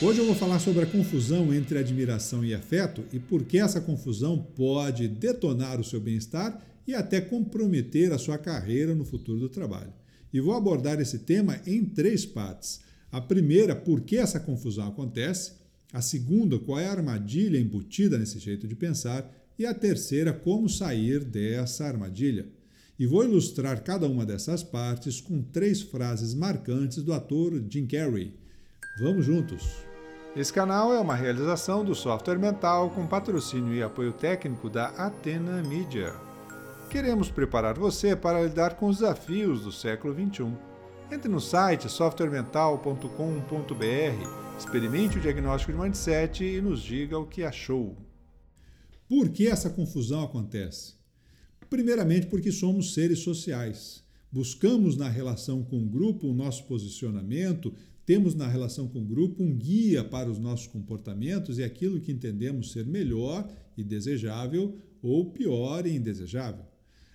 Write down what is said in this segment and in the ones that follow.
Hoje eu vou falar sobre a confusão entre admiração e afeto e por que essa confusão pode detonar o seu bem-estar e até comprometer a sua carreira no futuro do trabalho. E vou abordar esse tema em três partes. A primeira, por que essa confusão acontece. A segunda, qual é a armadilha embutida nesse jeito de pensar. E a terceira, como sair dessa armadilha. E vou ilustrar cada uma dessas partes com três frases marcantes do ator Jim Carrey. Vamos juntos! Esse canal é uma realização do Software Mental com patrocínio e apoio técnico da Atena Media. Queremos preparar você para lidar com os desafios do século XXI. Entre no site softwaremental.com.br, experimente o diagnóstico de mindset e nos diga o que achou. Por que essa confusão acontece? Primeiramente, porque somos seres sociais. Buscamos na relação com o grupo o nosso posicionamento, temos na relação com o grupo um guia para os nossos comportamentos e aquilo que entendemos ser melhor e desejável ou pior e indesejável.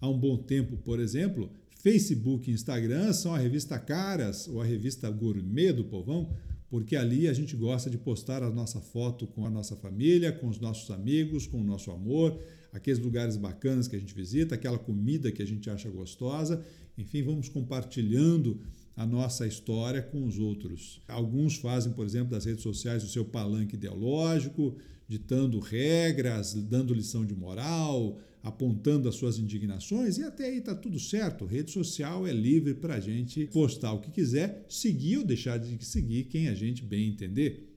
Há um bom tempo, por exemplo, Facebook e Instagram são a revista Caras ou a revista Gourmet do Povão, porque ali a gente gosta de postar a nossa foto com a nossa família, com os nossos amigos, com o nosso amor, aqueles lugares bacanas que a gente visita, aquela comida que a gente acha gostosa. Enfim, vamos compartilhando a nossa história com os outros. Alguns fazem, por exemplo, das redes sociais o seu palanque ideológico, ditando regras, dando lição de moral, apontando as suas indignações, e até aí está tudo certo. Rede social é livre para a gente postar o que quiser, seguir ou deixar de seguir quem a gente bem entender.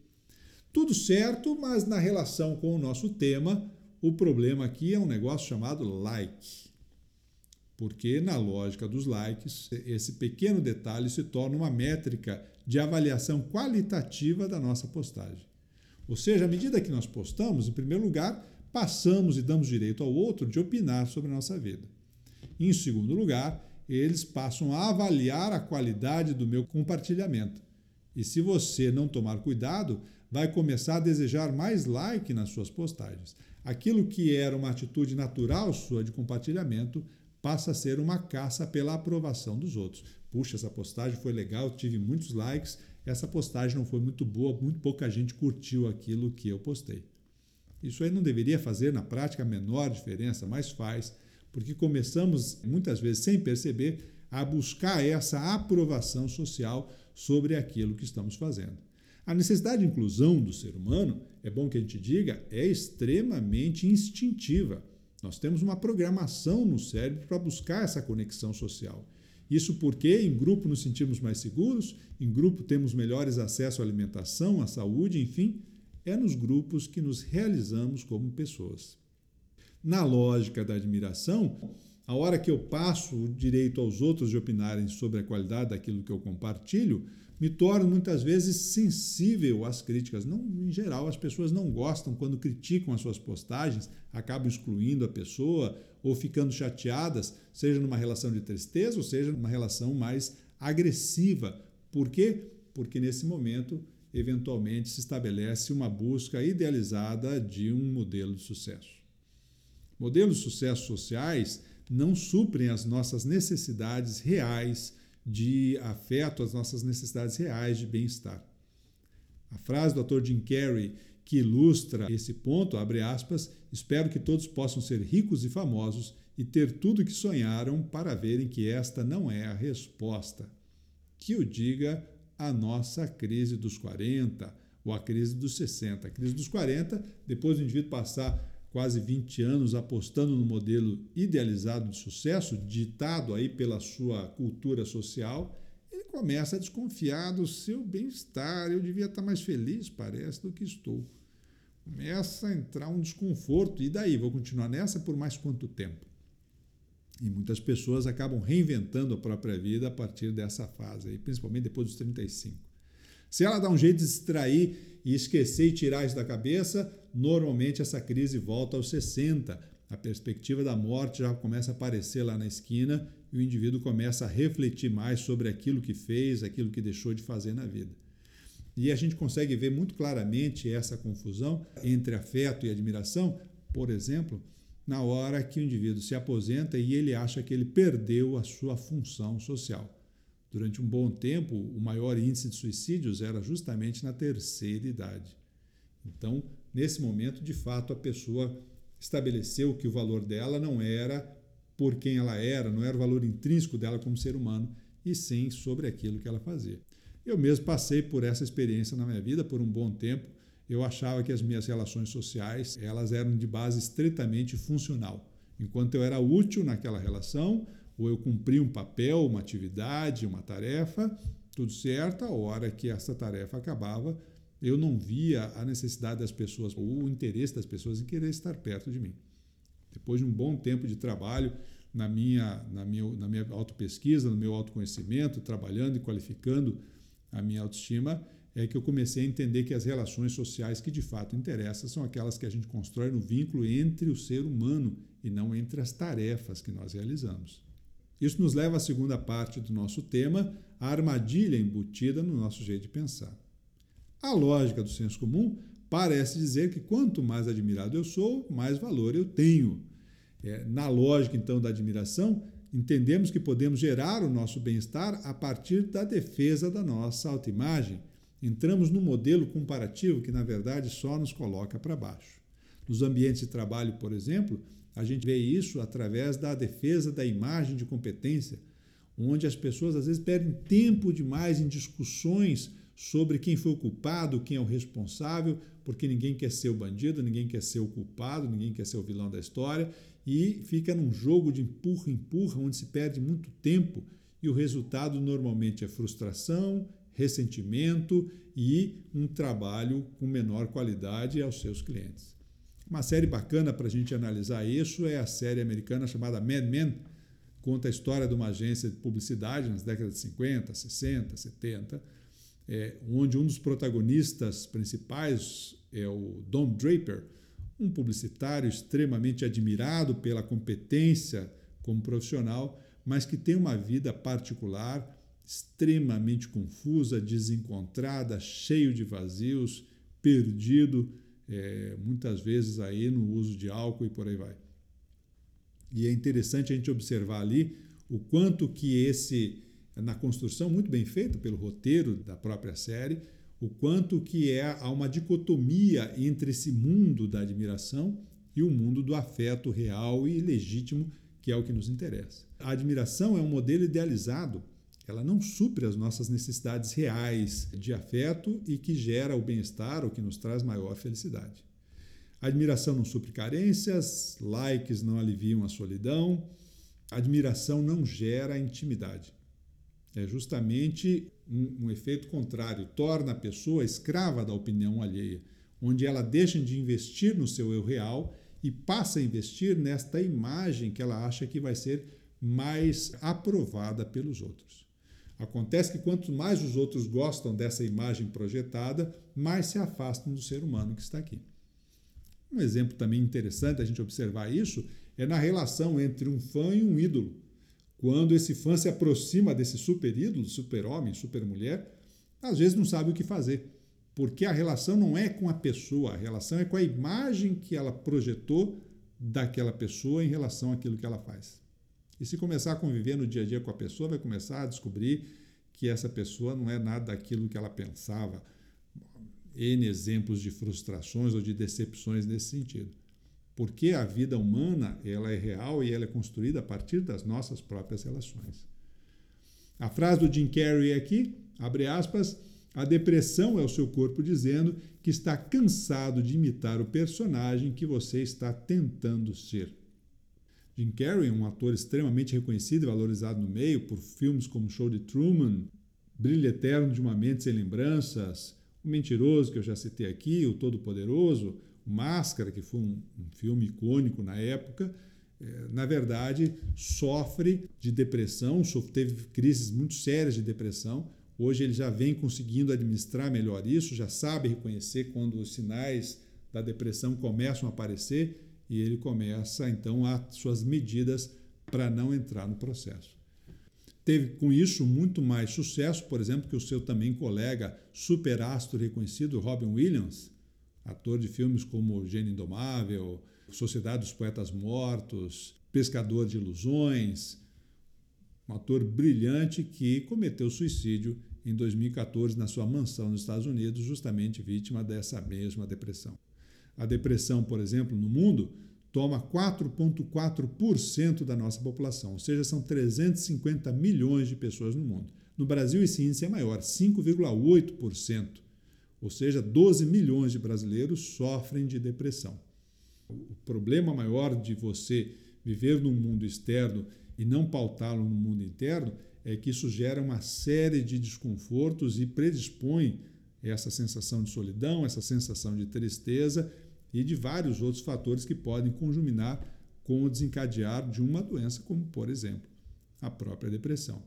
Tudo certo, mas na relação com o nosso tema, o problema aqui é um negócio chamado like porque na lógica dos likes, esse pequeno detalhe se torna uma métrica de avaliação qualitativa da nossa postagem. Ou seja, à medida que nós postamos, em primeiro lugar, passamos e damos direito ao outro de opinar sobre a nossa vida. Em segundo lugar, eles passam a avaliar a qualidade do meu compartilhamento. E se você não tomar cuidado, vai começar a desejar mais like nas suas postagens. Aquilo que era uma atitude natural sua de compartilhamento passa a ser uma caça pela aprovação dos outros. Puxa, essa postagem foi legal, tive muitos likes, essa postagem não foi muito boa, muito pouca gente curtiu aquilo que eu postei. Isso aí não deveria fazer na prática a menor diferença, mas faz, porque começamos muitas vezes sem perceber a buscar essa aprovação social sobre aquilo que estamos fazendo. A necessidade de inclusão do ser humano, é bom que a gente diga, é extremamente instintiva. Nós temos uma programação no cérebro para buscar essa conexão social. Isso porque em grupo nos sentimos mais seguros, em grupo temos melhores acesso à alimentação, à saúde, enfim, é nos grupos que nos realizamos como pessoas. Na lógica da admiração, a hora que eu passo o direito aos outros de opinarem sobre a qualidade daquilo que eu compartilho, me torno muitas vezes sensível às críticas. Não, em geral, as pessoas não gostam quando criticam as suas postagens, acabam excluindo a pessoa ou ficando chateadas, seja numa relação de tristeza ou seja numa relação mais agressiva. Por quê? Porque nesse momento, eventualmente, se estabelece uma busca idealizada de um modelo de sucesso. Modelos de sucesso sociais não suprem as nossas necessidades reais de afeto às nossas necessidades reais de bem-estar. A frase do ator Jim Carrey que ilustra esse ponto, abre aspas, espero que todos possam ser ricos e famosos e ter tudo que sonharam para verem que esta não é a resposta. Que o diga a nossa crise dos 40 ou a crise dos 60. A crise dos 40, depois do indivíduo passar quase 20 anos apostando no modelo idealizado de sucesso, ditado aí pela sua cultura social, ele começa a desconfiar do seu bem-estar. Eu devia estar mais feliz, parece, do que estou. Começa a entrar um desconforto. E daí? Vou continuar nessa por mais quanto tempo? E muitas pessoas acabam reinventando a própria vida a partir dessa fase, aí, principalmente depois dos 35. Se ela dá um jeito de distrair e esquecer e tirar isso da cabeça, normalmente essa crise volta aos 60. A perspectiva da morte já começa a aparecer lá na esquina e o indivíduo começa a refletir mais sobre aquilo que fez, aquilo que deixou de fazer na vida. E a gente consegue ver muito claramente essa confusão entre afeto e admiração, por exemplo, na hora que o indivíduo se aposenta e ele acha que ele perdeu a sua função social. Durante um bom tempo, o maior índice de suicídios era justamente na terceira idade. Então, nesse momento, de fato, a pessoa estabeleceu que o valor dela não era por quem ela era, não era o valor intrínseco dela como ser humano, e sim sobre aquilo que ela fazia. Eu mesmo passei por essa experiência na minha vida por um bom tempo. Eu achava que as minhas relações sociais elas eram de base estritamente funcional. Enquanto eu era útil naquela relação, ou eu cumpria um papel, uma atividade, uma tarefa, tudo certo, a hora que essa tarefa acabava, eu não via a necessidade das pessoas, ou o interesse das pessoas em querer estar perto de mim. Depois de um bom tempo de trabalho na minha, na minha, na minha autopesquisa, no meu autoconhecimento, trabalhando e qualificando a minha autoestima, é que eu comecei a entender que as relações sociais que de fato interessam são aquelas que a gente constrói no vínculo entre o ser humano e não entre as tarefas que nós realizamos. Isso nos leva à segunda parte do nosso tema, a armadilha embutida no nosso jeito de pensar. A lógica do senso comum parece dizer que quanto mais admirado eu sou, mais valor eu tenho. É, na lógica, então, da admiração, entendemos que podemos gerar o nosso bem-estar a partir da defesa da nossa autoimagem. Entramos num modelo comparativo que, na verdade, só nos coloca para baixo. Nos ambientes de trabalho, por exemplo, a gente vê isso através da defesa da imagem de competência, onde as pessoas às vezes perdem tempo demais em discussões sobre quem foi o culpado, quem é o responsável, porque ninguém quer ser o bandido, ninguém quer ser o culpado, ninguém quer ser o vilão da história, e fica num jogo de empurra-empurra, onde se perde muito tempo, e o resultado normalmente é frustração, ressentimento e um trabalho com menor qualidade aos seus clientes. Uma série bacana para a gente analisar isso é a série americana chamada Mad Men, conta a história de uma agência de publicidade nas décadas de 50, 60, 70, é, onde um dos protagonistas principais é o Don Draper, um publicitário extremamente admirado pela competência como profissional, mas que tem uma vida particular extremamente confusa, desencontrada, cheio de vazios, perdido, é, muitas vezes aí no uso de álcool e por aí vai. E é interessante a gente observar ali o quanto que esse na construção muito bem feita pelo roteiro da própria série, o quanto que é, há uma dicotomia entre esse mundo da admiração e o mundo do afeto real e legítimo, que é o que nos interessa. A admiração é um modelo idealizado, ela não supre as nossas necessidades reais de afeto e que gera o bem-estar, o que nos traz maior felicidade. Admiração não supre carências, likes não aliviam a solidão, admiração não gera intimidade é justamente um, um, efeito contrário, torna a pessoa escrava da opinião alheia, onde ela deixa de investir no seu eu real e passa a investir nesta imagem que ela acha que vai ser mais aprovada pelos outros. Acontece que quanto mais os outros gostam dessa imagem projetada, mais se afastam do ser humano que está aqui. Um exemplo também interessante a gente observar isso é na relação entre um fã e um ídolo. Quando esse fã se aproxima desse super ídolo, super homem, super mulher, às vezes não sabe o que fazer. Porque a relação não é com a pessoa, a relação é com a imagem que ela projetou daquela pessoa em relação àquilo que ela faz. E se começar a conviver no dia a dia com a pessoa, vai começar a descobrir que essa pessoa não é nada daquilo que ela pensava. N exemplos de frustrações ou de decepções nesse sentido porque a vida humana ela é real e ela é construída a partir das nossas próprias relações. A frase do Jim Carrey aqui, abre aspas, a depressão é o seu corpo dizendo que está cansado de imitar o personagem que você está tentando ser. Jim Carrey, um ator extremamente reconhecido e valorizado no meio por filmes como Show de Truman, Brilho Eterno de uma Mente Sem Lembranças, O Mentiroso, que eu já citei aqui, O Todo-Poderoso, Máscara, que foi um, um filme icônico na época, é, na verdade sofre de depressão, teve crises muito sérias de depressão. Hoje ele já vem conseguindo administrar melhor isso, já sabe reconhecer quando os sinais da depressão começam a aparecer e ele começa então a suas medidas para não entrar no processo. Teve com isso muito mais sucesso, por exemplo, que o seu também colega superastro reconhecido Robin Williams, ator de filmes como Gênio Indomável, Sociedade dos Poetas Mortos, Pescador de Ilusões, um ator brilhante que cometeu suicídio em 2014 na sua mansão nos Estados Unidos, justamente vítima dessa mesma depressão. A depressão, por exemplo, no mundo, toma 4,4% da nossa população, ou seja, são 350 milhões de pessoas no mundo. No Brasil, esse índice é maior, 5,8%, ou seja, 12 milhões de brasileiros sofrem de depressão. O problema maior de você viver num mundo externo e não pautá-lo no mundo interno é que isso gera uma série de desconfortos e predispõe essa sensação de solidão, essa sensação de tristeza e de vários outros fatores que podem conjuminar com o desencadear de uma doença, como, por exemplo, a própria depressão.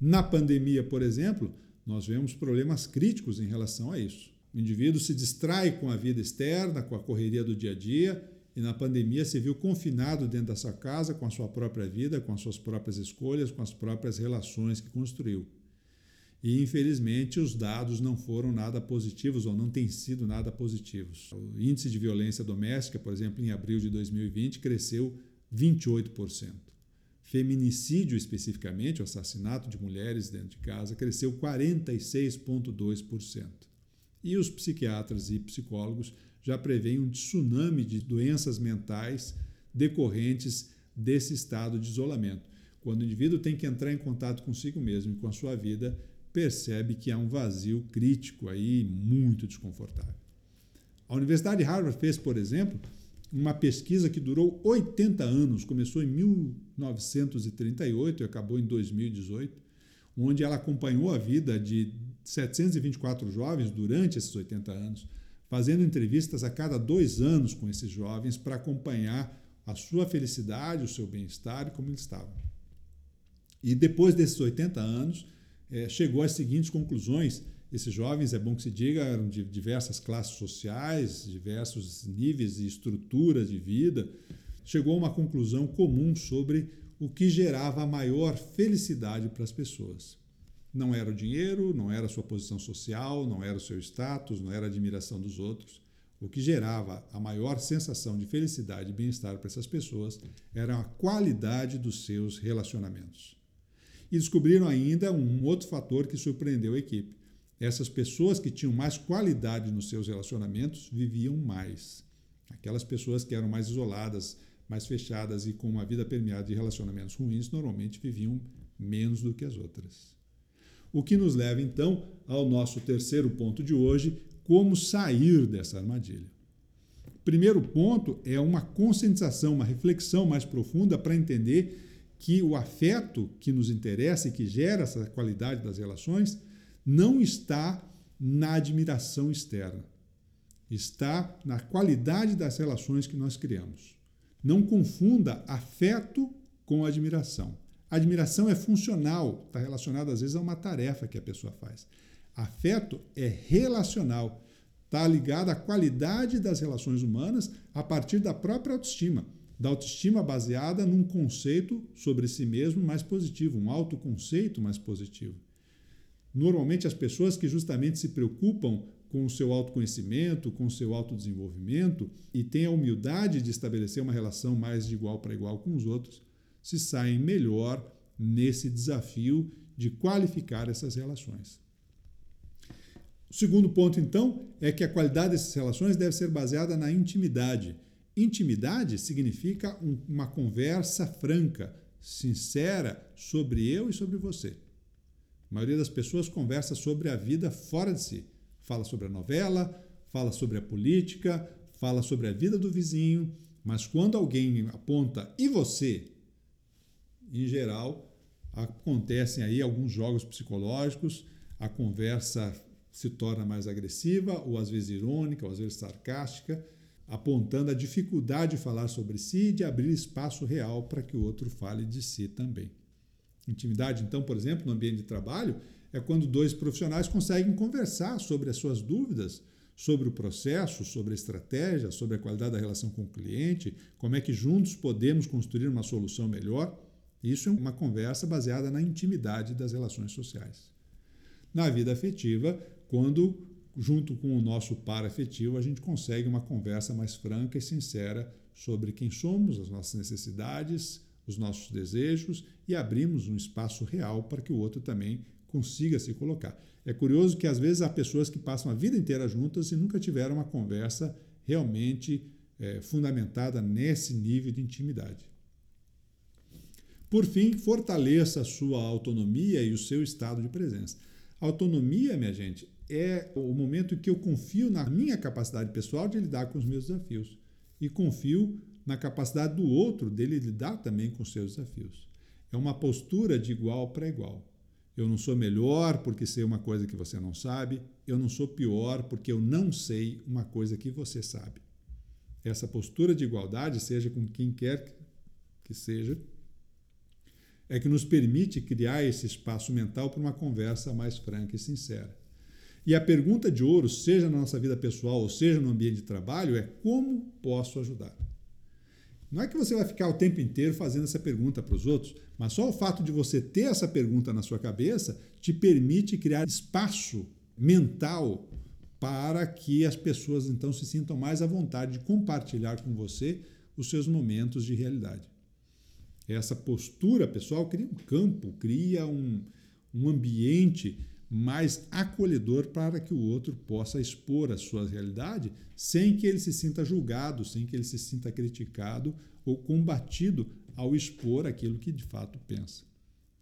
Na pandemia, por exemplo, nós vemos problemas críticos em relação a isso. O indivíduo se distrai com a vida externa, com a correria do dia a dia, e na pandemia se viu confinado dentro da sua casa, com a sua própria vida, com as suas próprias escolhas, com as próprias relações que construiu. E, infelizmente, os dados não foram nada positivos ou não têm sido nada positivos. O índice de violência doméstica, por exemplo, em abril de 2020, cresceu 28%. Feminicídio, especificamente, o assassinato de mulheres dentro de casa, cresceu 46,2%. E os psiquiatras e psicólogos já preveem um tsunami de doenças mentais decorrentes desse estado de isolamento. Quando o indivíduo tem que entrar em contato consigo mesmo e com a sua vida, percebe que há um vazio crítico aí muito desconfortável. A Universidade de Harvard fez, por exemplo, uma pesquisa que durou 80 anos, começou em 1938 e acabou em 2018, onde ela acompanhou a vida de 724 jovens durante esses 80 anos, fazendo entrevistas a cada dois anos com esses jovens para acompanhar a sua felicidade, o seu bem-estar e como eles estavam. E depois desses 80 anos, é, chegou às seguintes conclusões. Esses jovens, é bom que se diga, eram de diversas classes sociais, diversos níveis e estruturas de vida. Chegou a uma conclusão comum sobre o que gerava a maior felicidade para as pessoas. Não era o dinheiro, não era a sua posição social, não era o seu status, não era a admiração dos outros. O que gerava a maior sensação de felicidade e bem-estar para essas pessoas era a qualidade dos seus relacionamentos. E descobriram ainda um outro fator que surpreendeu a equipe. Essas pessoas que tinham mais qualidade nos seus relacionamentos viviam mais. Aquelas pessoas que eram mais isoladas, mais fechadas e com uma vida permeada de relacionamentos ruins normalmente viviam menos do que as outras. O que nos leva então ao nosso terceiro ponto de hoje: como sair dessa armadilha. Primeiro ponto é uma conscientização, uma reflexão mais profunda para entender que o afeto que nos interessa e que gera essa qualidade das relações não está na admiração externa, está na qualidade das relações que nós criamos. Não confunda afeto com admiração. A admiração é funcional, está relacionada às vezes a uma tarefa que a pessoa faz. Afeto é relacional, está ligado à qualidade das relações humanas a partir da própria autoestima da autoestima baseada num conceito sobre si mesmo mais positivo, um autoconceito mais positivo. Normalmente, as pessoas que justamente se preocupam com o seu autoconhecimento, com o seu autodesenvolvimento e têm a humildade de estabelecer uma relação mais de igual para igual com os outros, se saem melhor nesse desafio de qualificar essas relações. O segundo ponto, então, é que a qualidade dessas relações deve ser baseada na intimidade Intimidade significa uma conversa franca, sincera sobre eu e sobre você. A maioria das pessoas conversa sobre a vida fora de si. Fala sobre a novela, fala sobre a política, fala sobre a vida do vizinho, mas quando alguém aponta e você, em geral, acontecem aí alguns jogos psicológicos, a conversa se torna mais agressiva, ou às vezes irônica, ou às vezes sarcástica, apontando a dificuldade de falar sobre si e de abrir espaço real para que o outro fale de si também. Intimidade, então, por exemplo, no ambiente de trabalho, é quando dois profissionais conseguem conversar sobre as suas dúvidas, sobre o processo, sobre a estratégia, sobre a qualidade da relação com o cliente, como é que juntos podemos construir uma solução melhor. Isso é uma conversa baseada na intimidade das relações sociais. Na vida afetiva, quando junto com o nosso par afetivo, a gente consegue uma conversa mais franca e sincera sobre quem somos, as nossas necessidades, os nossos desejos e abrimos um espaço real para que o outro também consiga se colocar. É curioso que às vezes há pessoas que passam a vida inteira juntas e nunca tiveram uma conversa realmente é, fundamentada nesse nível de intimidade. Por fim, fortaleça a sua autonomia e o seu estado de presença. Autonomia, minha gente, é o momento em que eu confio na minha capacidade pessoal de lidar com os meus desafios e confio na capacidade do outro dele lidar também com os seus desafios. É uma postura de igual para igual. Eu não sou melhor porque sei uma coisa que você não sabe, eu não sou pior porque eu não sei uma coisa que você sabe. Essa postura de igualdade, seja com quem quer que seja, é que nos permite criar esse espaço mental para uma conversa mais franca e sincera. E a pergunta de ouro, seja na nossa vida pessoal ou seja no ambiente de trabalho, é como posso ajudar? Não é que você vai ficar o tempo inteiro fazendo essa pergunta para os outros, mas só o fato de você ter essa pergunta na sua cabeça te permite criar espaço mental para que as pessoas então se sintam mais à vontade de compartilhar com você os seus momentos de realidade. Essa postura pessoal cria um campo, cria um, um ambiente mais acolhedor para que o outro possa expor a sua realidade sem que ele se sinta julgado, sem que ele se sinta criticado ou combatido ao expor aquilo que de fato pensa.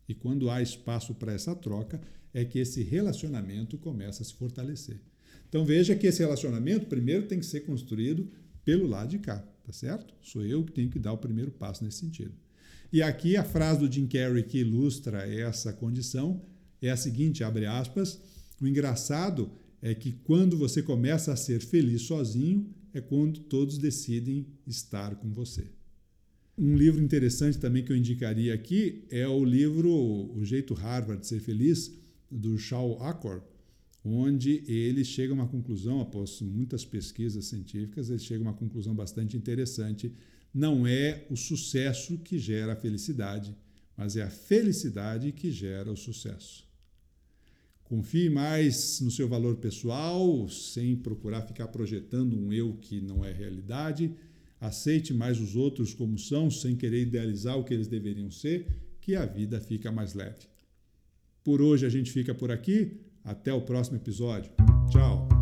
E quando há espaço para essa troca, é que esse relacionamento começa a se fortalecer. Então veja que esse relacionamento primeiro tem que ser construído pelo lado de cá, tá certo? Sou eu que tenho que dar o primeiro passo nesse sentido. E aqui a frase do Jim Carrey que ilustra essa condição é a seguinte, abre aspas, o engraçado é que quando você começa a ser feliz sozinho, é quando todos decidem estar com você. Um livro interessante também que eu indicaria aqui é o livro O Jeito Harvard de Ser Feliz, do Shaw Acor, onde ele chega a uma conclusão, após muitas pesquisas científicas, ele chega a uma conclusão bastante interessante. Não é o sucesso que gera a felicidade, mas é a felicidade que gera o sucesso. Confie mais no seu valor pessoal, sem procurar ficar projetando um eu que não é realidade. Aceite mais os outros como são, sem querer idealizar o que eles deveriam ser, que a vida fica mais leve. Por hoje a gente fica por aqui. Até o próximo episódio. Tchau!